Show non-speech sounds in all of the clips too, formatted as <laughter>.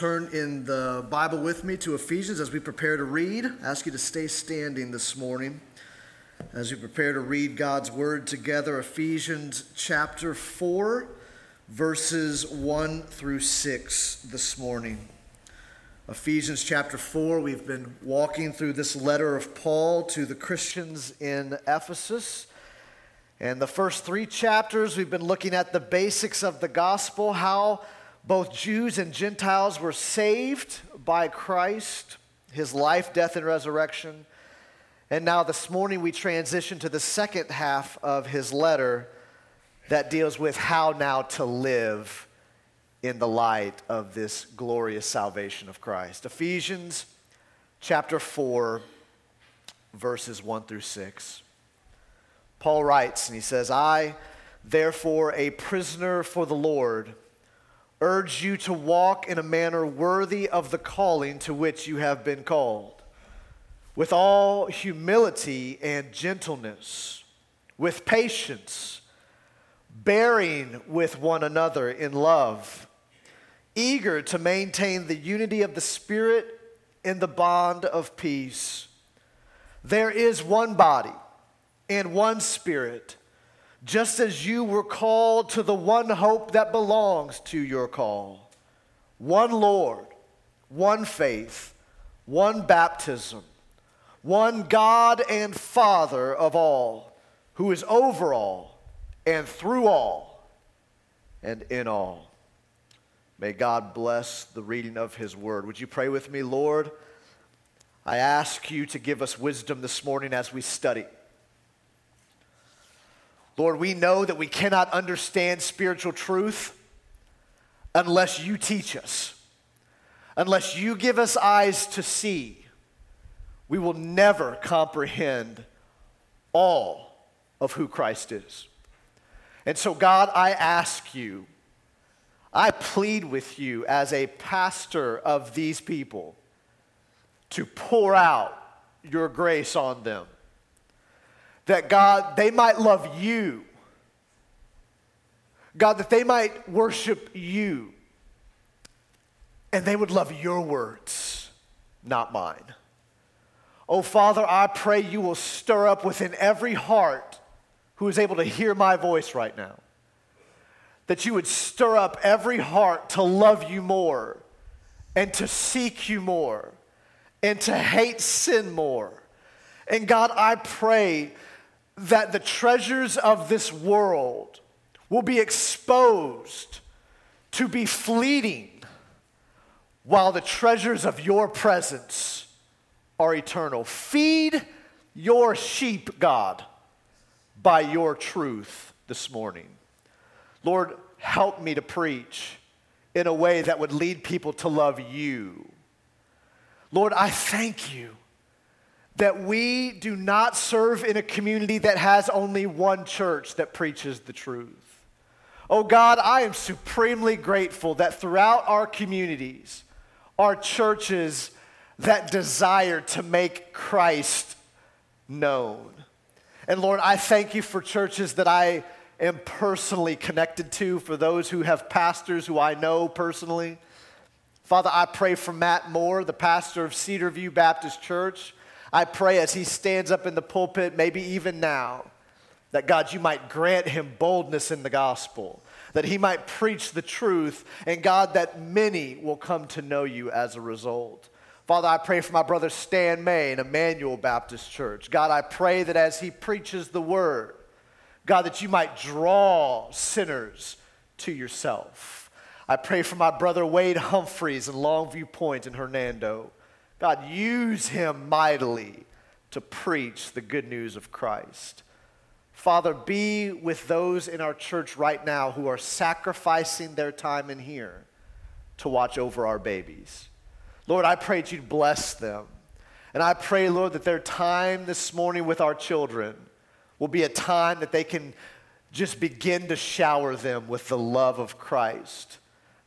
turn in the Bible with me to Ephesians as we prepare to read. I ask you to stay standing this morning as we prepare to read God's word together. Ephesians chapter 4, verses 1 through 6 this morning. Ephesians chapter 4, we've been walking through this letter of Paul to the Christians in Ephesus. And the first three chapters, we've been looking at the basics of the gospel, how both Jews and Gentiles were saved by Christ, his life, death, and resurrection. And now this morning we transition to the second half of his letter that deals with how now to live in the light of this glorious salvation of Christ. Ephesians chapter 4, verses 1 through 6. Paul writes, and he says, I, therefore, a prisoner for the Lord, urge you to walk in a manner worthy of the calling to which you have been called, with all humility and gentleness, with patience, bearing with one another in love, eager to maintain the unity of the Spirit in the bond of peace. There is one body and one Spirit just as you were called to the one hope that belongs to your call one Lord, one faith, one baptism, one God and Father of all, who is over all and through all and in all. May God bless the reading of his word. Would you pray with me, Lord? I ask you to give us wisdom this morning as we study. Lord, we know that we cannot understand spiritual truth unless you teach us, unless you give us eyes to see. We will never comprehend all of who Christ is. And so, God, I ask you, I plead with you as a pastor of these people to pour out your grace on them that God, they might love you. God, that they might worship you. And they would love your words, not mine. Oh, Father, I pray you will stir up within every heart who is able to hear my voice right now. That you would stir up every heart to love you more and to seek you more and to hate sin more. And God, I pray that the treasures of this world will be exposed to be fleeting while the treasures of your presence are eternal. Feed your sheep, God, by your truth this morning. Lord, help me to preach in a way that would lead people to love you. Lord, I thank you that we do not serve in a community that has only one church that preaches the truth. Oh God, I am supremely grateful that throughout our communities are churches that desire to make Christ known. And Lord, I thank you for churches that I am personally connected to, for those who have pastors who I know personally. Father, I pray for Matt Moore, the pastor of Cedarview Baptist Church. I pray as he stands up in the pulpit, maybe even now, that God, you might grant him boldness in the gospel, that he might preach the truth, and God, that many will come to know you as a result. Father, I pray for my brother Stan May in Emmanuel Baptist Church. God, I pray that as he preaches the word, God, that you might draw sinners to yourself. I pray for my brother Wade Humphreys in Longview Point in Hernando. God, use him mightily to preach the good news of Christ. Father, be with those in our church right now who are sacrificing their time in here to watch over our babies. Lord, I pray that you'd bless them. And I pray, Lord, that their time this morning with our children will be a time that they can just begin to shower them with the love of Christ.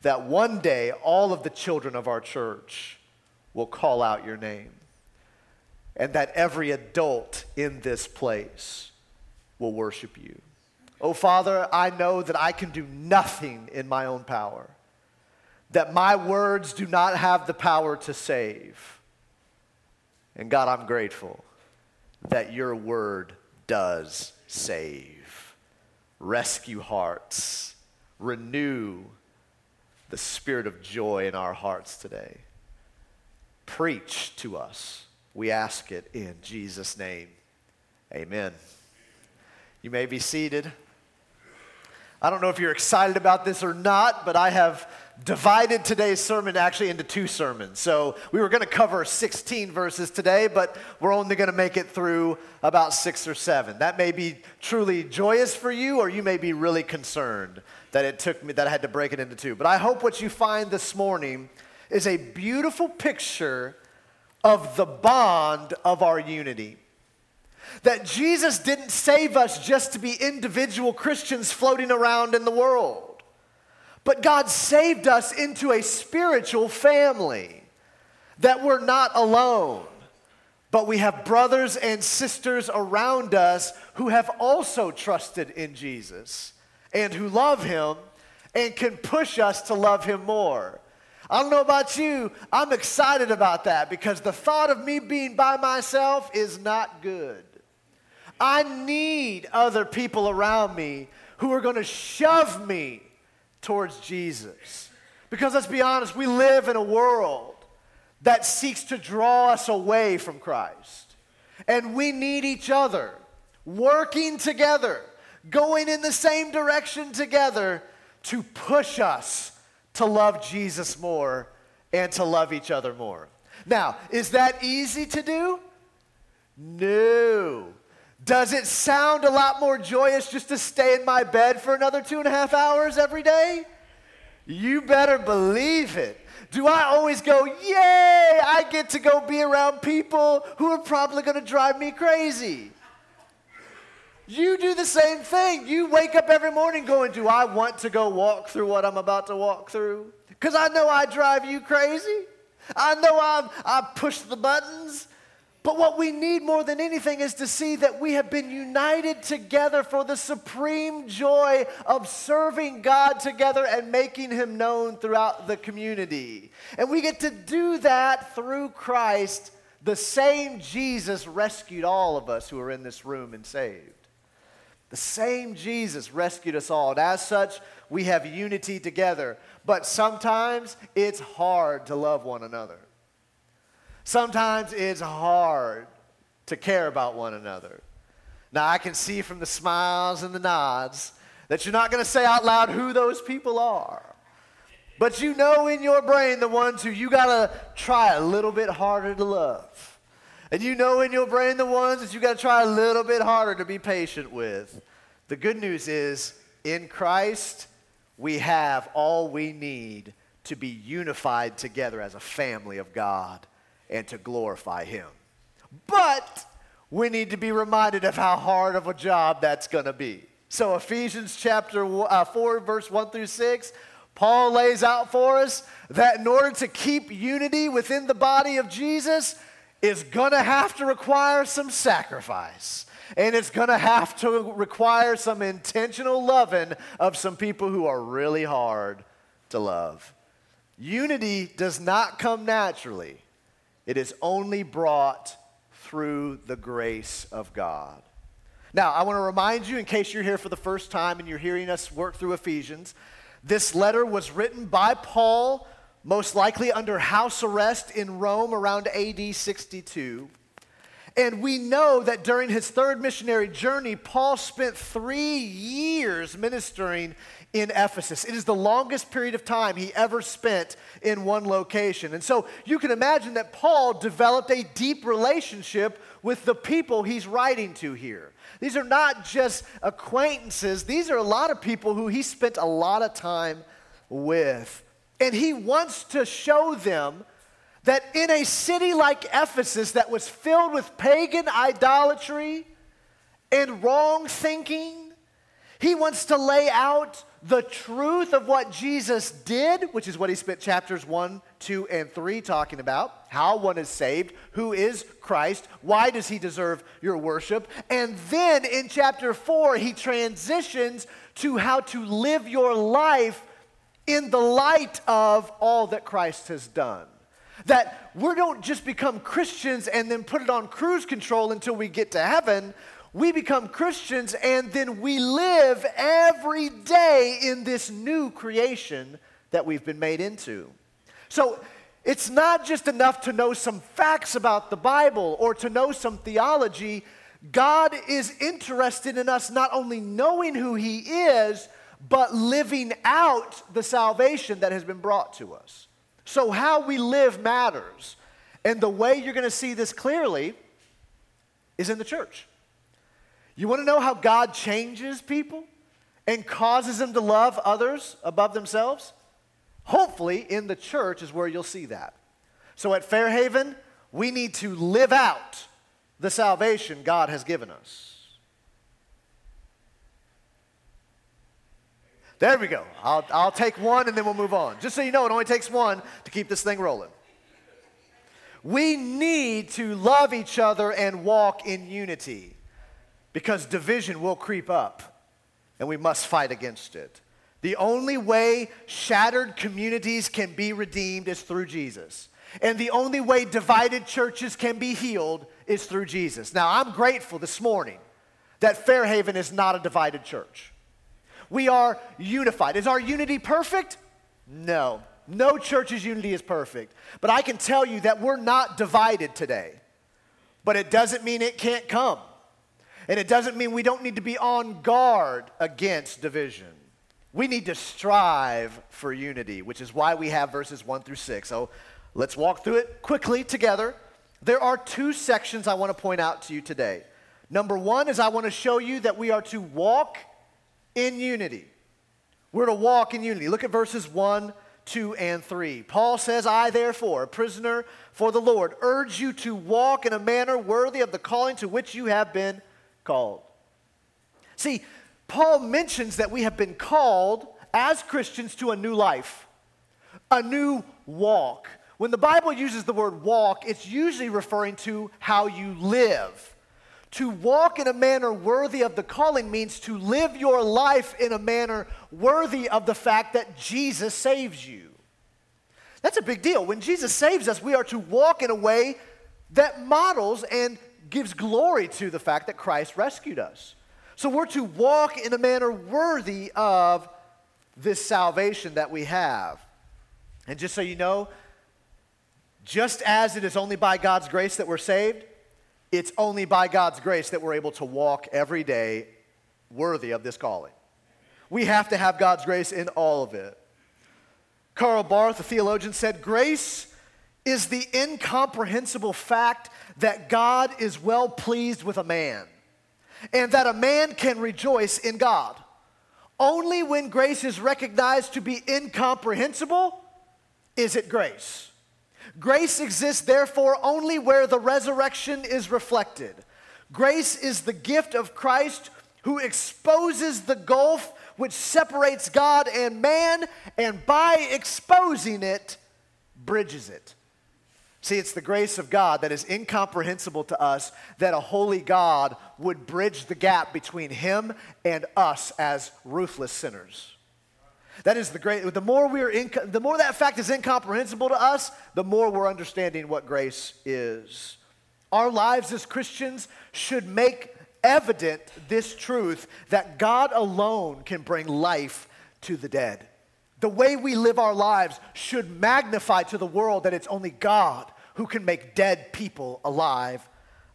That one day, all of the children of our church will call out your name. And that every adult in this place will worship you. Oh, Father, I know that I can do nothing in my own power. that my words do not have the power to save. And God, I'm grateful that your word does save, rescue hearts, renew the spirit of joy in our hearts today. Preach to us. We ask it in Jesus' name. Amen. You may be seated. I don't know if you're excited about this or not, but I have divided today's sermon actually into two sermons. So we were going to cover 16 verses today, but we're only going to make it through about six or seven. That may be truly joyous for you, or you may be really concerned that it took me, that I had to break it into two. But I hope what you find this morning is a beautiful picture of the bond of our unity. That Jesus didn't save us just to be individual Christians floating around in the world. But God saved us into a spiritual family that we're not alone, but we have brothers and sisters around us who have also trusted in Jesus and who love Him and can push us to love Him more. I don't know about you, I'm excited about that because the thought of me being by myself is not good. I need other people around me who are going to shove me towards Jesus. Because let's be honest, we live in a world that seeks to draw us away from Christ. And we need each other, working together, going in the same direction together to push us to love Jesus more and to love each other more. Now, is that easy to do? No. Does it sound a lot more joyous just to stay in my bed for another two and a half hours every day? You better believe it. Do I always go, yay, I get to go be around people who are probably going to drive me crazy? You do the same thing. You wake up every morning going, Do I want to go walk through what I'm about to walk through? Because I know I drive you crazy. I know I've, I push the buttons. But what we need more than anything is to see that we have been united together for the supreme joy of serving God together and making Him known throughout the community. And we get to do that through Christ. The same Jesus rescued all of us who are in this room and saved. The same Jesus rescued us all. And as such, we have unity together. But sometimes it's hard to love one another. Sometimes it's hard to care about one another. Now, I can see from the smiles and the nods that you're not going to say out loud who those people are. But you know in your brain the ones who you got to try a little bit harder to love. And you know in your brain the ones that you got to try a little bit harder to be patient with. The good news is in Christ, we have all we need to be unified together as a family of God and to glorify Him. But we need to be reminded of how hard of a job that's going to be. So, Ephesians chapter uh, 4, verse 1 through 6, Paul lays out for us that in order to keep unity within the body of Jesus, is going to have to require some sacrifice. And it's going to have to require some intentional loving of some people who are really hard to love. Unity does not come naturally. It is only brought through the grace of God. Now, I want to remind you, in case you're here for the first time and you're hearing us work through Ephesians, this letter was written by Paul, most likely under house arrest in Rome around AD 62. And we know that during his third missionary journey, Paul spent three years ministering in Ephesus. It is the longest period of time he ever spent in one location. And so you can imagine that Paul developed a deep relationship with the people he's writing to here. These are not just acquaintances, these are a lot of people who he spent a lot of time with. And he wants to show them that in a city like Ephesus that was filled with pagan idolatry and wrong thinking, he wants to lay out the truth of what Jesus did, which is what he spent chapters 1, 2, and 3 talking about how one is saved, who is Christ, why does he deserve your worship. And then in chapter 4, he transitions to how to live your life in the light of all that Christ has done. That we don't just become Christians and then put it on cruise control until we get to heaven. We become Christians and then we live every day in this new creation that we've been made into. So it's not just enough to know some facts about the Bible or to know some theology. God is interested in us not only knowing who He is, but living out the salvation that has been brought to us. So, how we live matters. And the way you're going to see this clearly is in the church. You want to know how God changes people and causes them to love others above themselves? Hopefully, in the church is where you'll see that. So, at Fairhaven, we need to live out the salvation God has given us. There we go. I'll, I'll take one and then we'll move on. Just so you know, it only takes one to keep this thing rolling. We need to love each other and walk in unity because division will creep up and we must fight against it. The only way shattered communities can be redeemed is through Jesus. And the only way divided churches can be healed is through Jesus. Now, I'm grateful this morning that Fairhaven is not a divided church. We are unified. Is our unity perfect? No. No church's unity is perfect. But I can tell you that we're not divided today. But it doesn't mean it can't come. And it doesn't mean we don't need to be on guard against division. We need to strive for unity, which is why we have verses 1 through 6. So let's walk through it quickly together. There are two sections I want to point out to you today. Number one is I want to show you that we are to walk in unity. We're to walk in unity. Look at verses 1, 2, and 3. Paul says, I, therefore, a prisoner for the Lord, urge you to walk in a manner worthy of the calling to which you have been called. See, Paul mentions that we have been called as Christians to a new life, a new walk. When the Bible uses the word walk, it's usually referring to how you live. To walk in a manner worthy of the calling means to live your life in a manner worthy of the fact that Jesus saves you. That's a big deal. When Jesus saves us, we are to walk in a way that models and gives glory to the fact that Christ rescued us. So we're to walk in a manner worthy of this salvation that we have. And just so you know, just as it is only by God's grace that we're saved, it's only by God's grace that we're able to walk every day worthy of this calling. We have to have God's grace in all of it. Karl Barth, a theologian, said, Grace is the incomprehensible fact that God is well pleased with a man and that a man can rejoice in God. Only when grace is recognized to be incomprehensible is it grace. Grace exists, therefore, only where the resurrection is reflected. Grace is the gift of Christ who exposes the gulf which separates God and man, and by exposing it, bridges it. See, it's the grace of God that is incomprehensible to us that a holy God would bridge the gap between him and us as ruthless sinners. That is the great, the more we're in, the more that fact is incomprehensible to us, the more we're understanding what grace is. Our lives as Christians should make evident this truth that God alone can bring life to the dead. The way we live our lives should magnify to the world that it's only God who can make dead people alive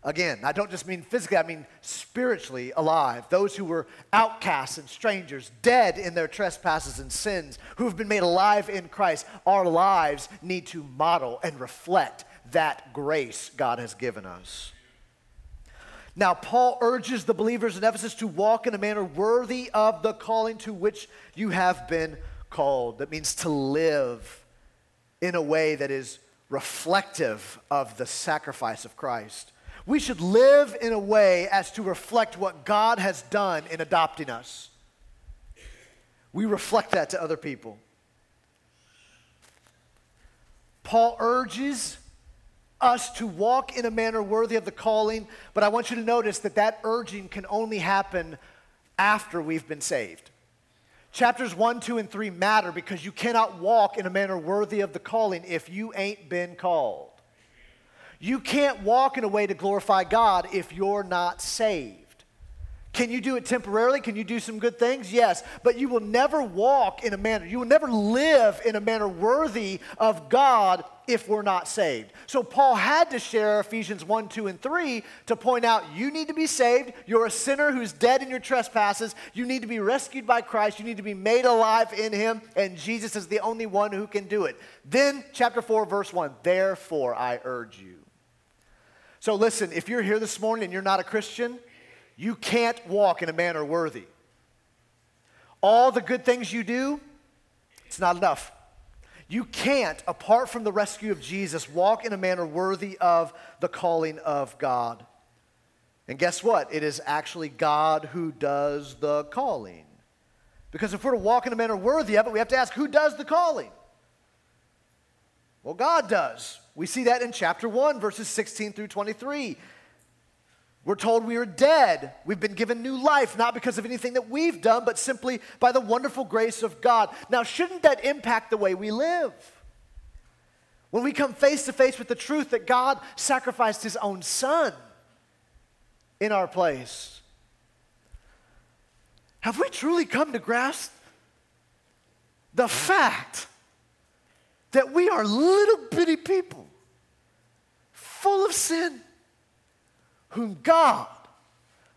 Again, I don't just mean physically, I mean spiritually alive. Those who were outcasts and strangers, dead in their trespasses and sins, who have been made alive in Christ. Our lives need to model and reflect that grace God has given us. Now, Paul urges the believers in Ephesus to walk in a manner worthy of the calling to which you have been called. That means to live in a way that is reflective of the sacrifice of Christ. We should live in a way as to reflect what God has done in adopting us. We reflect that to other people. Paul urges us to walk in a manner worthy of the calling, but I want you to notice that that urging can only happen after we've been saved. Chapters 1, 2, and 3 matter because you cannot walk in a manner worthy of the calling if you ain't been called. You can't walk in a way to glorify God if you're not saved. Can you do it temporarily? Can you do some good things? Yes. But you will never walk in a manner, you will never live in a manner worthy of God if we're not saved. So Paul had to share Ephesians 1, 2, and 3 to point out you need to be saved. You're a sinner who's dead in your trespasses. You need to be rescued by Christ. You need to be made alive in him, and Jesus is the only one who can do it. Then, chapter 4, verse 1 Therefore, I urge you. So listen, if you're here this morning and you're not a Christian, you can't walk in a manner worthy. All the good things you do, it's not enough. You can't, apart from the rescue of Jesus, walk in a manner worthy of the calling of God. And guess what? It is actually God who does the calling. Because if we're to walk in a manner worthy of it, we have to ask who does the calling? Well, God does. We see that in chapter 1, verses 16 through 23. We're told we are dead. We've been given new life, not because of anything that we've done, but simply by the wonderful grace of God. Now, shouldn't that impact the way we live? When we come face to face with the truth that God sacrificed his own son in our place, have we truly come to grasp the fact that we are little bitty people full of sin? whom God,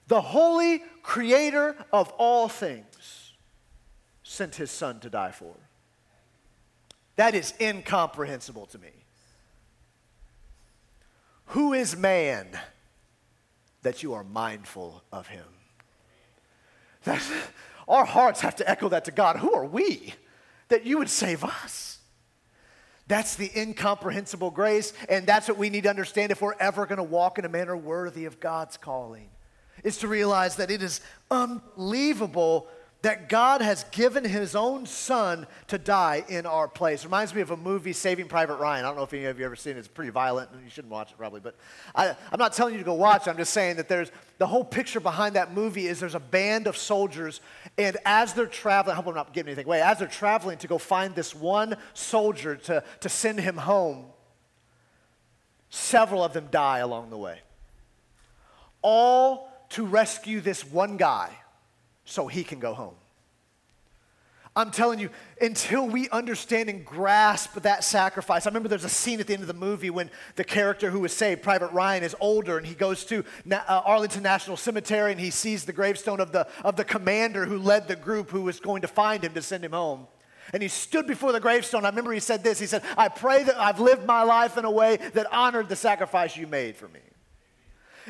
the holy creator of all things, sent his son to die for. That is incomprehensible to me. Who is man that you are mindful of him? That's, <laughs> our hearts have to echo that to God. Who are we that you would save us? That's the incomprehensible grace, and that's what we need to understand if we're ever going to walk in a manner worthy of God's calling. Is to realize that it is unbelievable that God has given his own son to die in our place. Reminds me of a movie, Saving Private Ryan. I don't know if any of you have ever seen it. It's pretty violent, and you shouldn't watch it probably. But I, am not telling you to go watch it. I'm just saying that there's the whole picture behind that movie is there's a band of soldiers, and as they're traveling, I hope I'm not giving anything away, as they're traveling to go find this one soldier to, to send him home, several of them die along the way. All to rescue this one guy so he can go home. I'm telling you, until we understand and grasp that sacrifice. I remember there's a scene at the end of the movie when the character who was saved, Private Ryan, is older and he goes to uh, Arlington National Cemetery and he sees the gravestone of the, of the commander who led the group who was going to find him to send him home. And he stood before the gravestone. I remember he said this He said, I pray that I've lived my life in a way that honored the sacrifice you made for me.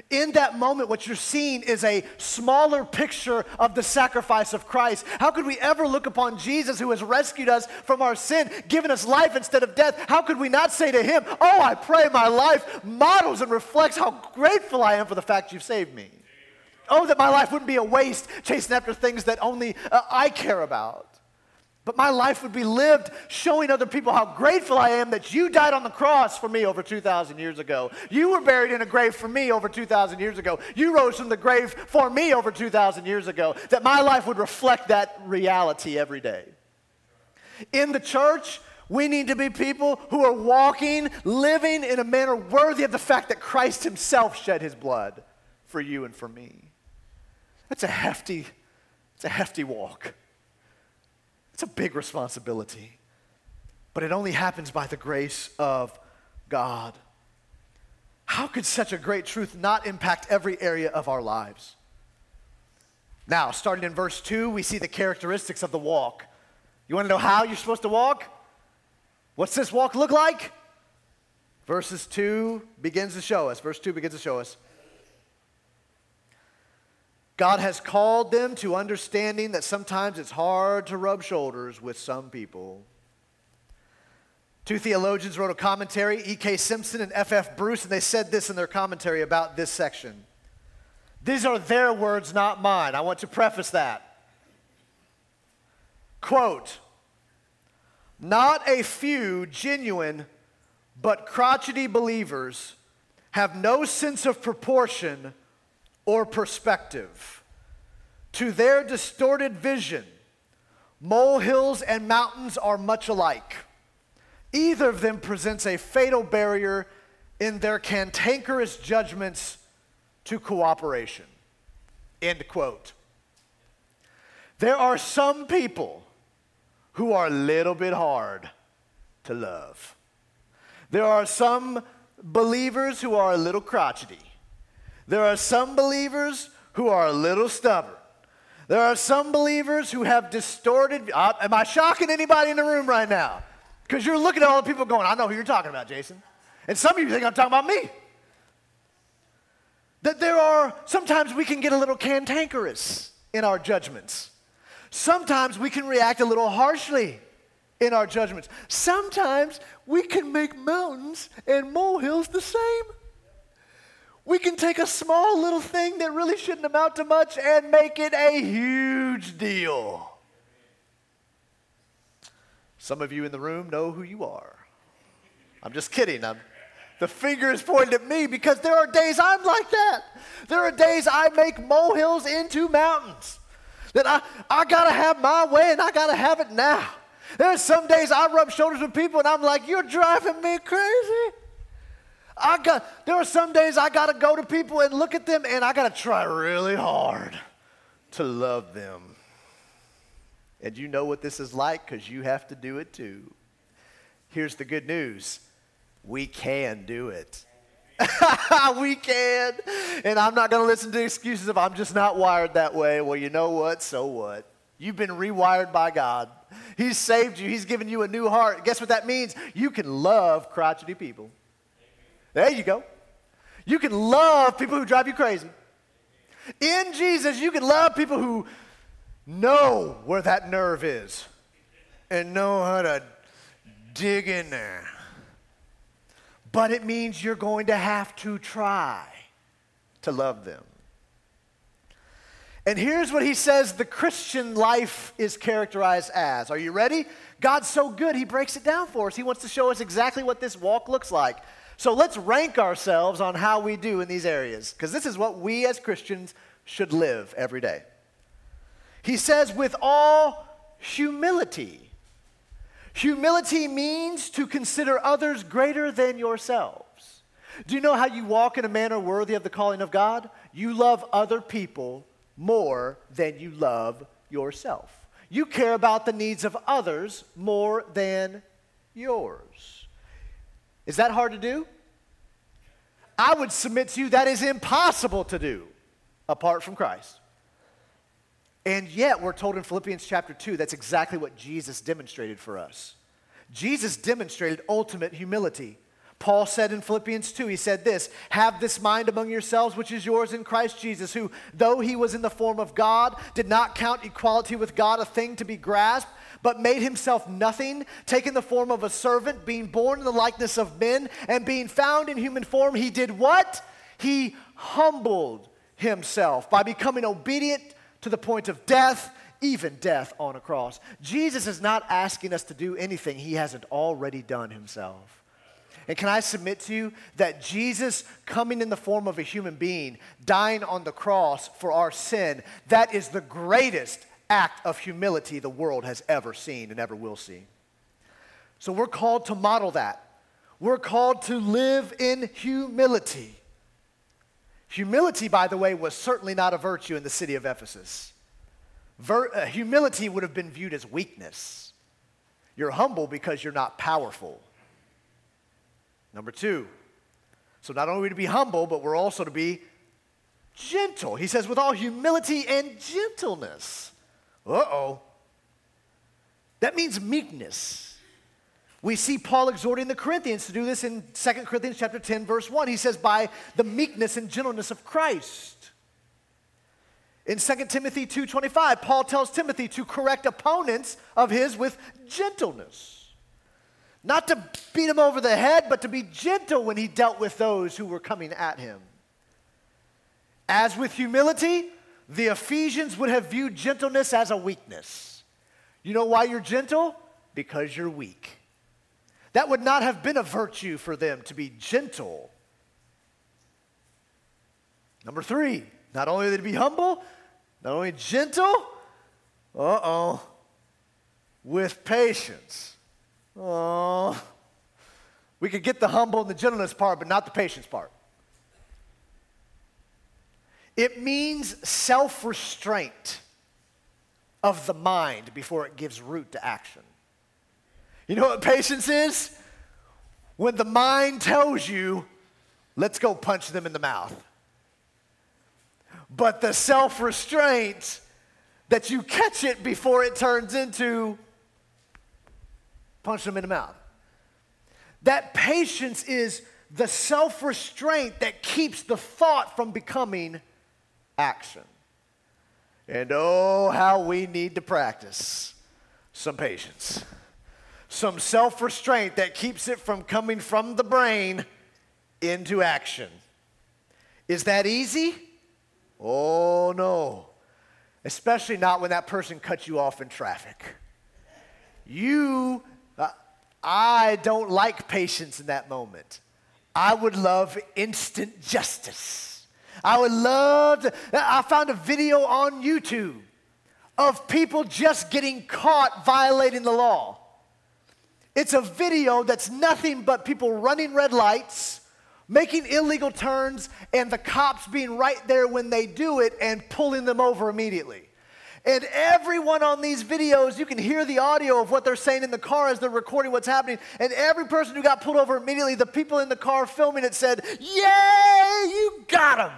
In that moment, what you're seeing is a smaller picture of the sacrifice of Christ. How could we ever look upon Jesus who has rescued us from our sin, given us life instead of death? How could we not say to him, Oh, I pray my life models and reflects how grateful I am for the fact you've saved me? Oh, that my life wouldn't be a waste chasing after things that only uh, I care about. But my life would be lived showing other people how grateful I am that you died on the cross for me over 2,000 years ago. You were buried in a grave for me over 2,000 years ago. You rose from the grave for me over 2,000 years ago. That my life would reflect that reality every day. In the church, we need to be people who are walking, living in a manner worthy of the fact that Christ Himself shed His blood for you and for me. That's a hefty, it's a hefty walk. It's a big responsibility, but it only happens by the grace of God. How could such a great truth not impact every area of our lives? Now, starting in verse 2, we see the characteristics of the walk. You want to know how you're supposed to walk? What's this walk look like? Verses 2 begins to show us. Verse 2 begins to show us. God has called them to understanding that sometimes it's hard to rub shoulders with some people. Two theologians wrote a commentary, E.K. Simpson and F.F. Bruce, and they said this in their commentary about this section. These are their words, not mine. I want to preface that. Quote Not a few genuine but crotchety believers have no sense of proportion or perspective. To their distorted vision, Molehills and mountains are much alike. Either of them presents a fatal barrier in their cantankerous judgments to cooperation. End quote. There are some people who are a little bit hard to love. There are some believers who are a little crotchety. There are some believers who are a little stubborn. There are some believers who have distorted. Uh, am I shocking anybody in the room right now? Because you're looking at all the people going, I know who you're talking about, Jason. And some of you think I'm talking about me. That there are, sometimes we can get a little cantankerous in our judgments. Sometimes we can react a little harshly in our judgments. Sometimes we can make mountains and molehills the same. We can take a small little thing that really shouldn't amount to much and make it a huge deal. Some of you in the room know who you are. I'm just kidding. I'm, the finger is pointed at me because there are days I'm like that. There are days I make molehills into mountains. That I, I gotta have my way and I gotta have it now. There's some days I rub shoulders with people and I'm like, you're driving me crazy. I got, there are some days I got to go to people and look at them and I got to try really hard to love them. And you know what this is like because you have to do it too. Here's the good news we can do it. <laughs> we can. And I'm not going to listen to excuses of I'm just not wired that way. Well, you know what? So what? You've been rewired by God. He's saved you. He's given you a new heart. Guess what that means? You can love crotchety people. There you go. You can love people who drive you crazy. In Jesus, you can love people who know where that nerve is and know how to dig in there. But it means you're going to have to try to love them. And here's what he says the Christian life is characterized as. Are you ready? God's so good, he breaks it down for us. He wants to show us exactly what this walk looks like. So let's rank ourselves on how we do in these areas, because this is what we as Christians should live every day. He says, with all humility. Humility means to consider others greater than yourselves. Do you know how you walk in a manner worthy of the calling of God? You love other people more than you love yourself. You care about the needs of others more than yours. Is that hard to do? I would submit to you that is impossible to do apart from Christ. And yet, we're told in Philippians chapter 2 that's exactly what Jesus demonstrated for us. Jesus demonstrated ultimate humility. Paul said in Philippians 2, he said this Have this mind among yourselves, which is yours in Christ Jesus, who, though he was in the form of God, did not count equality with God a thing to be grasped but made himself nothing, taking the form of a servant, being born in the likeness of men, and being found in human form, he did what? He humbled himself by becoming obedient to the point of death, even death on a cross. Jesus is not asking us to do anything he hasn't already done himself. And can I submit to you that Jesus coming in the form of a human being, dying on the cross for our sin, that is the greatest act of humility the world has ever seen and ever will see. So we're called to model that. We're called to live in humility. Humility, by the way, was certainly not a virtue in the city of Ephesus. Ver- uh, humility would have been viewed as weakness. You're humble because you're not powerful. Number two, so not only to be humble, but we're also to be gentle. He says, with all humility and gentleness. Uh oh. That means meekness. We see Paul exhorting the Corinthians to do this in 2 Corinthians chapter 10 verse 1. He says by the meekness and gentleness of Christ. In 2 Timothy 2:25, Paul tells Timothy to correct opponents of his with gentleness. Not to beat him over the head, but to be gentle when he dealt with those who were coming at him. As with humility, the Ephesians would have viewed gentleness as a weakness. You know why you're gentle? Because you're weak. That would not have been a virtue for them to be gentle. Number three, not only they to be humble, not only gentle, uh oh, with patience. Oh, we could get the humble and the gentleness part, but not the patience part. It means self restraint of the mind before it gives root to action. You know what patience is? When the mind tells you, let's go punch them in the mouth. But the self restraint that you catch it before it turns into punch them in the mouth. That patience is the self restraint that keeps the thought from becoming action. And oh, how we need to practice some patience, some self restraint that keeps it from coming from the brain into action. Is that easy? Oh, no. Especially not when that person cuts you off in traffic. You, uh, I don't like patience in that moment. I would love instant justice. I would love to. I found a video on YouTube of people just getting caught violating the law. It's a video that's nothing but people running red lights, making illegal turns, and the cops being right there when they do it and pulling them over immediately. And everyone on these videos, you can hear the audio of what they're saying in the car as they're recording what's happening. And every person who got pulled over immediately, the people in the car filming it said, Yay, you got him.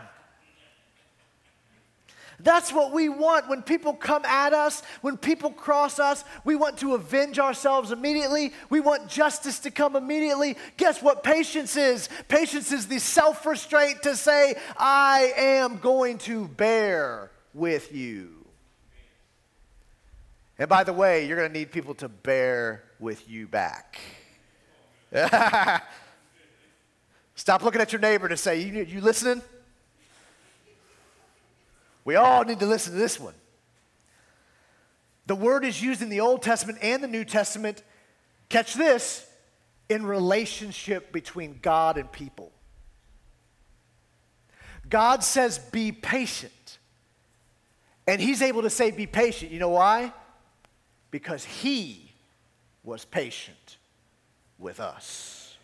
That's what we want when people come at us, when people cross us. We want to avenge ourselves immediately. We want justice to come immediately. Guess what patience is? Patience is the self restraint to say, I am going to bear with you. And by the way, you're going to need people to bear with you back. <laughs> Stop looking at your neighbor to say, You, you listening? We all need to listen to this one. The word is used in the Old Testament and the New Testament, catch this, in relationship between God and people. God says, be patient. And he's able to say, be patient. You know why? Because he was patient with us.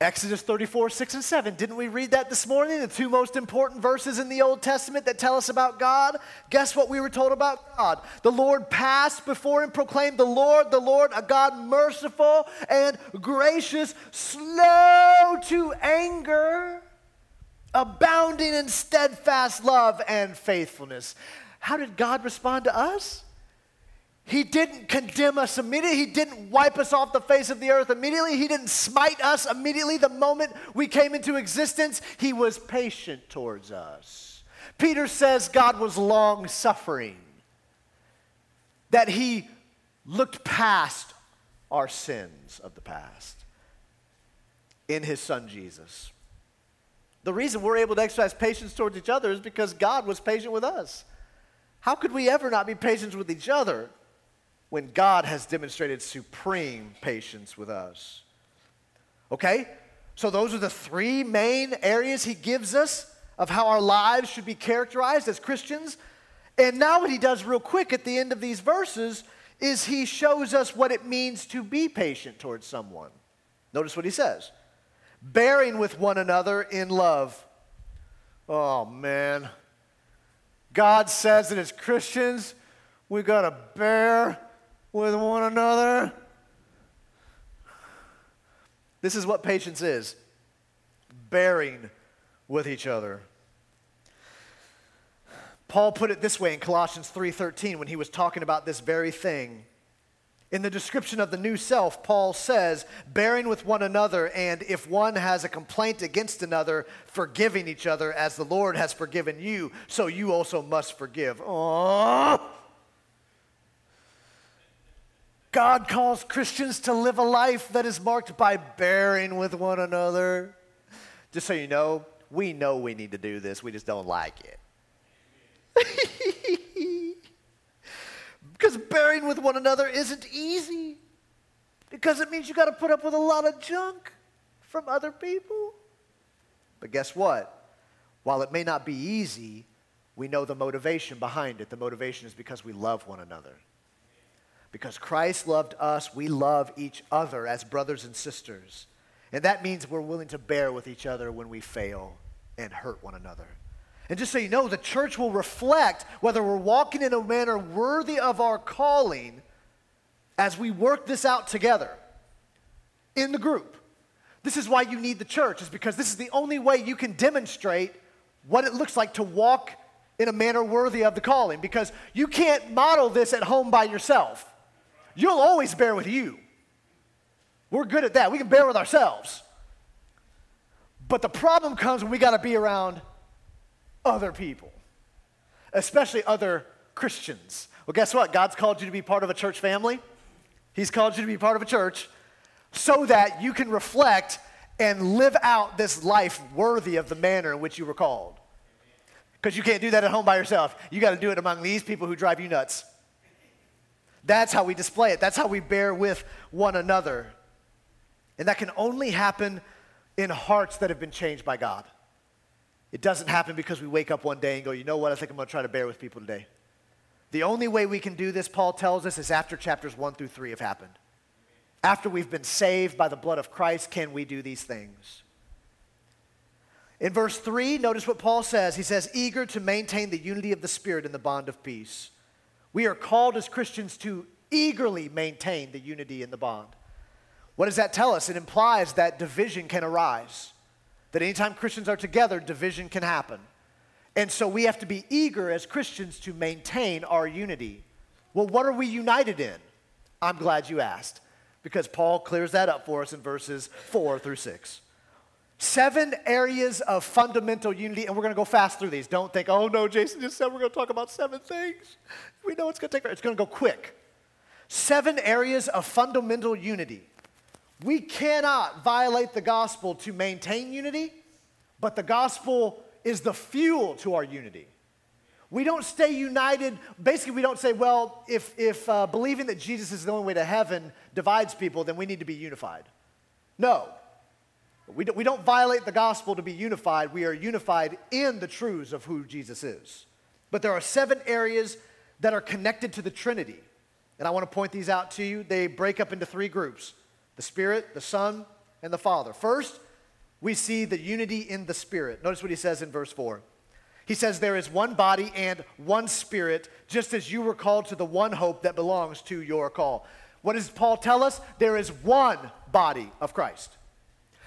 Exodus 34, 6 and 7. Didn't we read that this morning? The two most important verses in the Old Testament that tell us about God. Guess what we were told about God? The Lord passed before and proclaimed, The Lord, the Lord, a God merciful and gracious, slow to anger, abounding in steadfast love and faithfulness. How did God respond to us? He didn't condemn us immediately. He didn't wipe us off the face of the earth immediately. He didn't smite us immediately the moment we came into existence. He was patient towards us. Peter says God was long suffering, that he looked past our sins of the past in his son Jesus. The reason we're able to exercise patience towards each other is because God was patient with us. How could we ever not be patient with each other? when God has demonstrated supreme patience with us. Okay? So, those are the three main areas he gives us of how our lives should be characterized as Christians. And now, what he does real quick at the end of these verses is he shows us what it means to be patient towards someone. Notice what he says bearing with one another in love. Oh, man. God says that as Christians, we got to bear with one another. This is what patience is bearing with each other. Paul put it this way in Colossians 3:13 when he was talking about this very thing. In the description of the new self, Paul says, bearing with one another, and if one has a complaint against another, forgiving each other as the Lord has forgiven you, so you also must forgive. Aww. God calls Christians to live a life that is marked by bearing with one another. Just so you know, we know we need to do this, we just don't like it. <laughs> because bearing with one another isn't easy. Because it means you got to put up with a lot of junk from other people. But guess what? While it may not be easy, we know the motivation behind it. The motivation is because we love one another. Because Christ loved us, we love each other as brothers and sisters. And that means we're willing to bear with each other when we fail and hurt one another. And just so you know, the church will reflect whether we're walking in a manner worthy of our calling as we work this out together in the group. This is why you need the church, is because this is the only way you can demonstrate what it looks like to walk in a manner worthy of the calling. Because you can't model this at home by yourself. You'll always bear with you. We're good at that. We can bear with ourselves. But the problem comes when we got to be around other people, especially other Christians. Well, guess what? God's called you to be part of a church family. He's called you to be part of a church so that you can reflect and live out this life worthy of the manner in which you were called. Because you can't do that at home by yourself. You got to do it among these people who drive you nuts. That's how we display it. That's how we bear with one another. And that can only happen in hearts that have been changed by God. It doesn't happen because we wake up one day and go, you know what, I think I'm going to try to bear with people today. The only way we can do this, Paul tells us, is after chapters 1 through 3 have happened. After we've been saved by the blood of Christ, can we do these things? In verse 3, notice what Paul says. He says, eager to maintain the unity of the Spirit in the bond of peace. We are called as Christians to eagerly maintain the unity in the bond. What does that tell us? It implies that division can arise. That anytime Christians are together, division can happen. And so we have to be eager as Christians to maintain our unity. Well, what are we united in? I'm glad you asked, because Paul clears that up for us in verses 4 through 6. Seven areas of fundamental unity, and we're going to go fast through these. Don't think, oh no, Jason just said we're going to talk about seven things. We know it's going to take, it's going to go quick. Seven areas of fundamental unity. We cannot violate the gospel to maintain unity, but the gospel is the fuel to our unity. We don't stay united. Basically, we don't say, well, if, if uh, believing that Jesus is the only way to heaven divides people, then we need to be unified. No. We, do, we don't violate the gospel to be unified. We are unified in the truths of who Jesus is. But there are seven areas that are connected to the Trinity. And I want to point these out to you. They break up into three groups the Spirit, the Son, and the Father. First, we see the unity in the Spirit. Notice what he says in verse 4. He says, There is one body and one Spirit, just as you were called to the one hope that belongs to your call. What does Paul tell us? There is one body of Christ.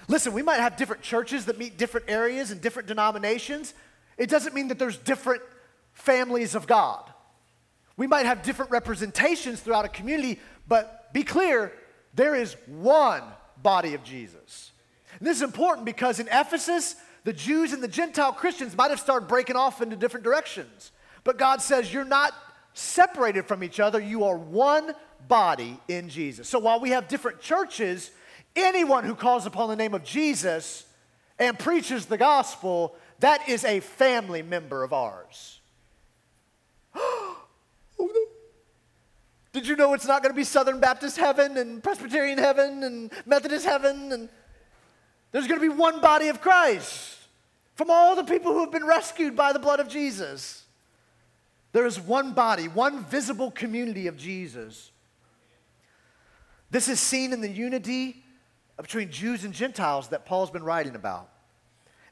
Listen, we might have different churches that meet different areas and different denominations. It doesn't mean that there's different families of God. We might have different representations throughout a community, but be clear, there is one body of Jesus. And this is important because in Ephesus, the Jews and the Gentile Christians might have started breaking off into different directions. But God says, You're not separated from each other, you are one body in Jesus. So while we have different churches, anyone who calls upon the name of Jesus and preaches the gospel, that is a family member of ours. <gasps> Did you know it's not going to be Southern Baptist heaven and Presbyterian heaven and Methodist heaven? And there's going to be one body of Christ from all the people who have been rescued by the blood of Jesus. There is one body, one visible community of Jesus. This is seen in the unity between Jews and Gentiles that Paul's been writing about.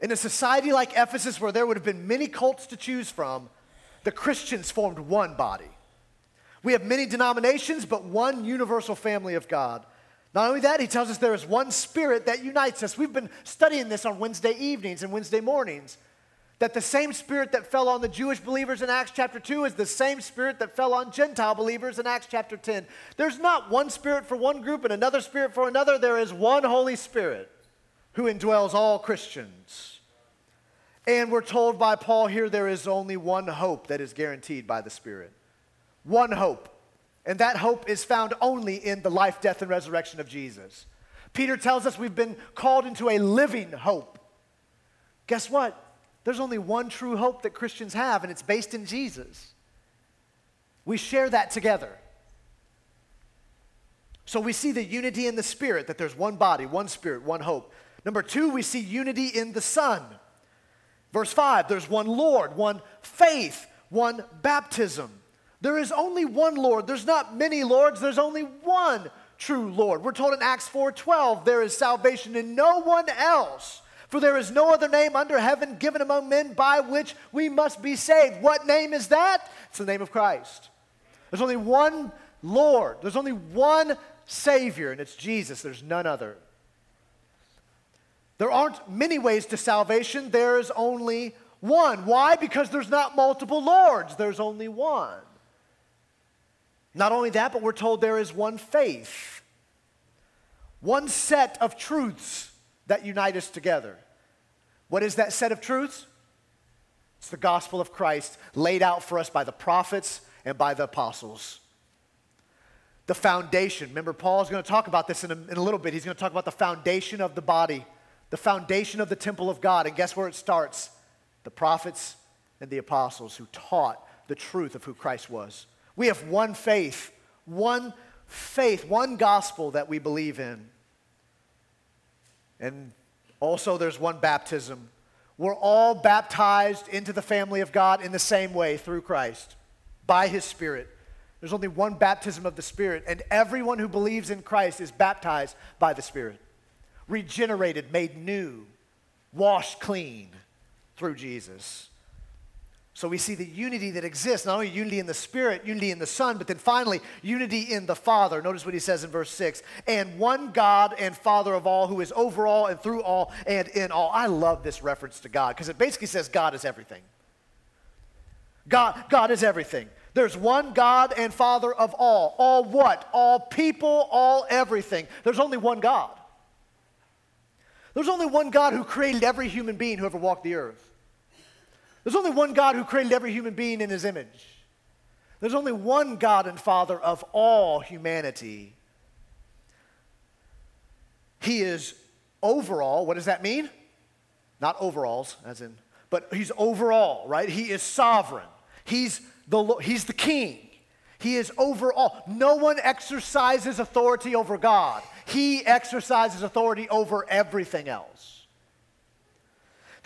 In a society like Ephesus, where there would have been many cults to choose from, the Christians formed one body. We have many denominations, but one universal family of God. Not only that, he tells us there is one spirit that unites us. We've been studying this on Wednesday evenings and Wednesday mornings. That the same spirit that fell on the Jewish believers in Acts chapter 2 is the same spirit that fell on Gentile believers in Acts chapter 10. There's not one spirit for one group and another spirit for another. There is one Holy Spirit who indwells all Christians. And we're told by Paul here there is only one hope that is guaranteed by the Spirit one hope, and that hope is found only in the life, death, and resurrection of Jesus. Peter tells us we've been called into a living hope. Guess what? There's only one true hope that Christians have, and it's based in Jesus. We share that together. So we see the unity in the Spirit, that there's one body, one Spirit, one hope. Number two, we see unity in the Son. Verse 5 there's one Lord, one faith, one baptism. There is only one Lord. There's not many lords, there's only one true Lord. We're told in Acts 4:12 there is salvation in no one else. For there is no other name under heaven given among men by which we must be saved. What name is that? It's the name of Christ. There's only one Lord, there's only one Savior, and it's Jesus. There's none other. There aren't many ways to salvation, there is only one. Why? Because there's not multiple Lords, there's only one. Not only that, but we're told there is one faith, one set of truths that unite us together. What is that set of truths? It's the gospel of Christ laid out for us by the prophets and by the apostles. The foundation. Remember, Paul's going to talk about this in a, in a little bit. He's going to talk about the foundation of the body, the foundation of the temple of God. And guess where it starts? The prophets and the apostles who taught the truth of who Christ was. We have one faith, one faith, one gospel that we believe in. And also, there's one baptism. We're all baptized into the family of God in the same way through Christ, by His Spirit. There's only one baptism of the Spirit, and everyone who believes in Christ is baptized by the Spirit, regenerated, made new, washed clean through Jesus. So we see the unity that exists, not only unity in the Spirit, unity in the Son, but then finally, unity in the Father. Notice what he says in verse 6 and one God and Father of all, who is over all and through all and in all. I love this reference to God because it basically says God is everything. God, God is everything. There's one God and Father of all. All what? All people, all everything. There's only one God. There's only one God who created every human being who ever walked the earth. There's only one God who created every human being in his image. There's only one God and Father of all humanity. He is overall. What does that mean? Not overalls, as in, but he's overall, right? He is sovereign. He's the, he's the king. He is over all. No one exercises authority over God. He exercises authority over everything else.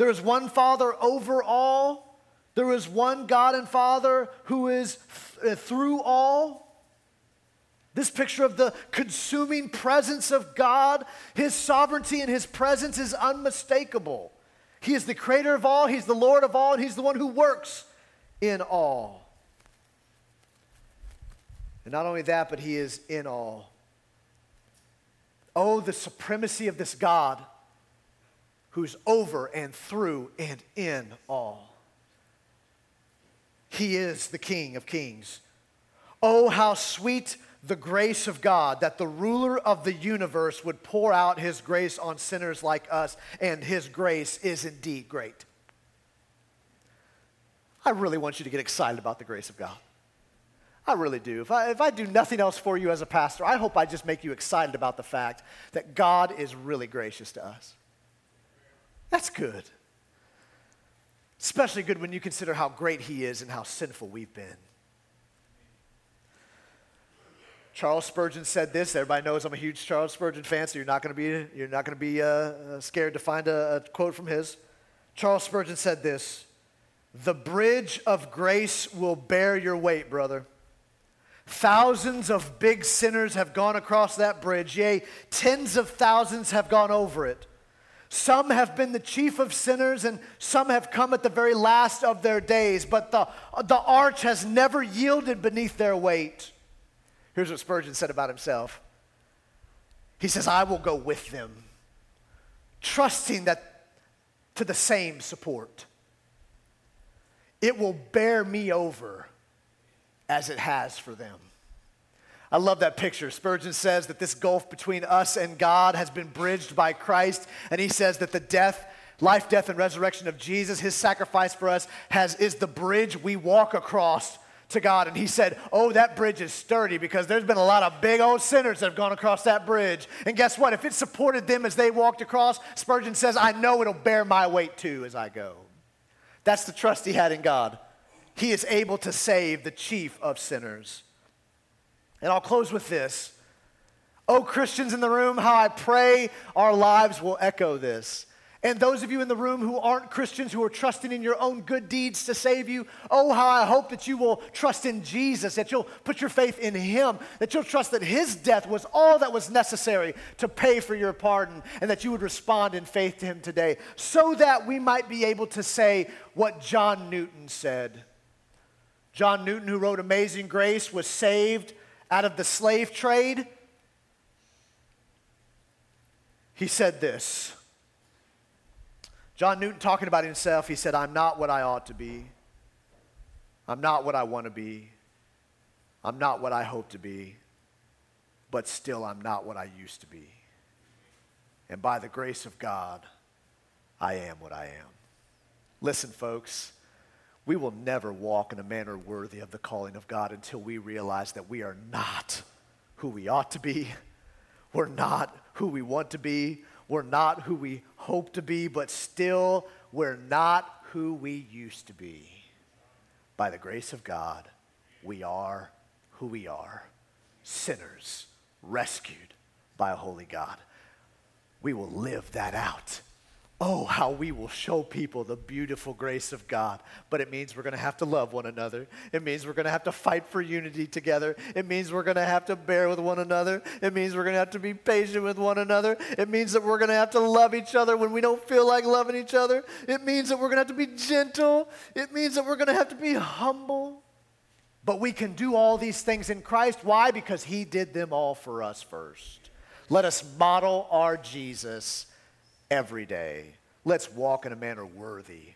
There is one Father over all. There is one God and Father who is th- uh, through all. This picture of the consuming presence of God, His sovereignty and His presence is unmistakable. He is the creator of all, He's the Lord of all, and He's the one who works in all. And not only that, but He is in all. Oh, the supremacy of this God who's over and through and in all. He is the King of kings. Oh, how sweet the grace of God that the ruler of the universe would pour out his grace on sinners like us, and his grace is indeed great. I really want you to get excited about the grace of God. I really do. If I, if I do nothing else for you as a pastor, I hope I just make you excited about the fact that God is really gracious to us. That's good. Especially good when you consider how great He is and how sinful we've been. Charles Spurgeon said this. Everybody knows I'm a huge Charles Spurgeon fan, so you're not going to be you're not going to be uh, uh, scared to find a, a quote from his. Charles Spurgeon said this: "The bridge of grace will bear your weight, brother." Thousands of big sinners have gone across that bridge. Yea, tens of thousands have gone over it. Some have been the chief of sinners, and some have come at the very last of their days, but the, the arch has never yielded beneath their weight. Here's what Spurgeon said about himself He says, I will go with them, trusting that to the same support. It will bear me over as it has for them. I love that picture. Spurgeon says that this gulf between us and God has been bridged by Christ, and he says that the death, life, death, and resurrection of Jesus, his sacrifice for us, has, is the bridge we walk across to God. And he said, Oh, that bridge is sturdy because there's been a lot of big old sinners that have gone across that bridge. And guess what? If it supported them as they walked across, Spurgeon says, I know it'll bear my weight too as I go. That's the trust he had in God. He is able to save the chief of sinners. And I'll close with this. Oh, Christians in the room, how I pray our lives will echo this. And those of you in the room who aren't Christians, who are trusting in your own good deeds to save you, oh, how I hope that you will trust in Jesus, that you'll put your faith in Him, that you'll trust that His death was all that was necessary to pay for your pardon, and that you would respond in faith to Him today, so that we might be able to say what John Newton said. John Newton, who wrote Amazing Grace, was saved out of the slave trade. He said this. John Newton, talking about himself, he said, I'm not what I ought to be. I'm not what I want to be. I'm not what I hope to be. But still, I'm not what I used to be. And by the grace of God, I am what I am. Listen, folks, we will never walk in a manner worthy of the calling of God until we realize that we are not who we ought to be. We're not who we want to be. We're not who we hope to be, but still, we're not who we used to be. By the grace of God, we are who we are sinners rescued by a holy God. We will live that out Oh, how we will show people the beautiful grace of God. But it means we're going to have to love one another. It means we're going to have to fight for unity together. It means we're going to have to bear with one another. It means we're going to have to be patient with one another. It means that we're going to have to love each other when we don't feel like loving each other. It means that we're going to have to be gentle. It means that we're going to have to be humble. But we can do all these things in Christ. Why? Because He did them all for us first. Let us model our Jesus every day. Let's walk in a manner worthy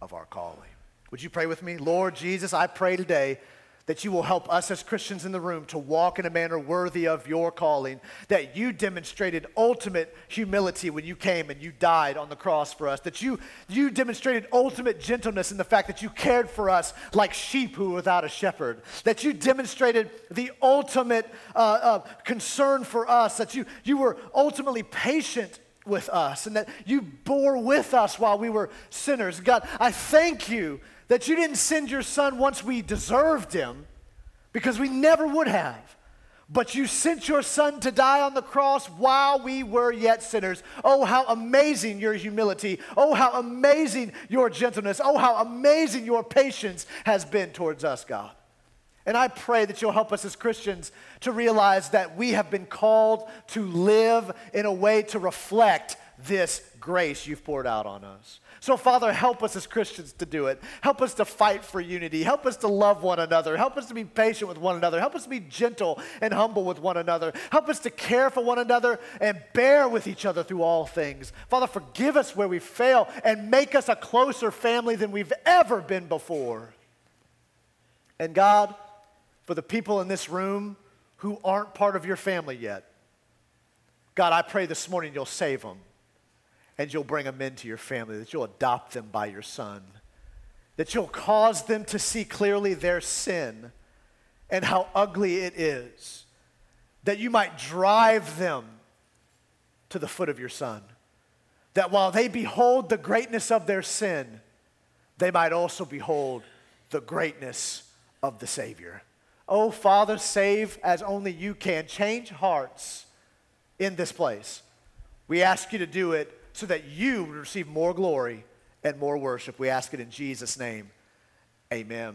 of our calling. Would you pray with me? Lord Jesus, I pray today that you will help us as Christians in the room to walk in a manner worthy of your calling, that you demonstrated ultimate humility when you came and you died on the cross for us, that you, you demonstrated ultimate gentleness in the fact that you cared for us like sheep who were without a shepherd, that you demonstrated the ultimate uh, uh, concern for us, that you, you were ultimately patient with us and that you bore with us while we were sinners. God, I thank you that you didn't send your son once we deserved him because we never would have. But you sent your son to die on the cross while we were yet sinners. Oh, how amazing your humility. Oh, how amazing your gentleness. Oh, how amazing your patience has been towards us, God. And I pray that you'll help us as Christians to realize that we have been called to live in a way to reflect this grace you've poured out on us. So, Father, help us as Christians to do it. Help us to fight for unity. Help us to love one another. Help us to be patient with one another. Help us to be gentle and humble with one another. Help us to care for one another and bear with each other through all things. Father, forgive us where we fail and make us a closer family than we've ever been before. And God, for the people in this room who aren't part of your family yet. God, I pray this morning you'll save them and you'll bring them into your family, that you'll adopt them by your son, that you'll cause them to see clearly their sin and how ugly it is, that you might drive them to the foot of your son, that while they behold the greatness of their sin, they might also behold the greatness of the Savior. Oh, Father, save as only you can. Change hearts in this place. We ask you to do it so that you would receive more glory and more worship. We ask it in Jesus' name. Amen.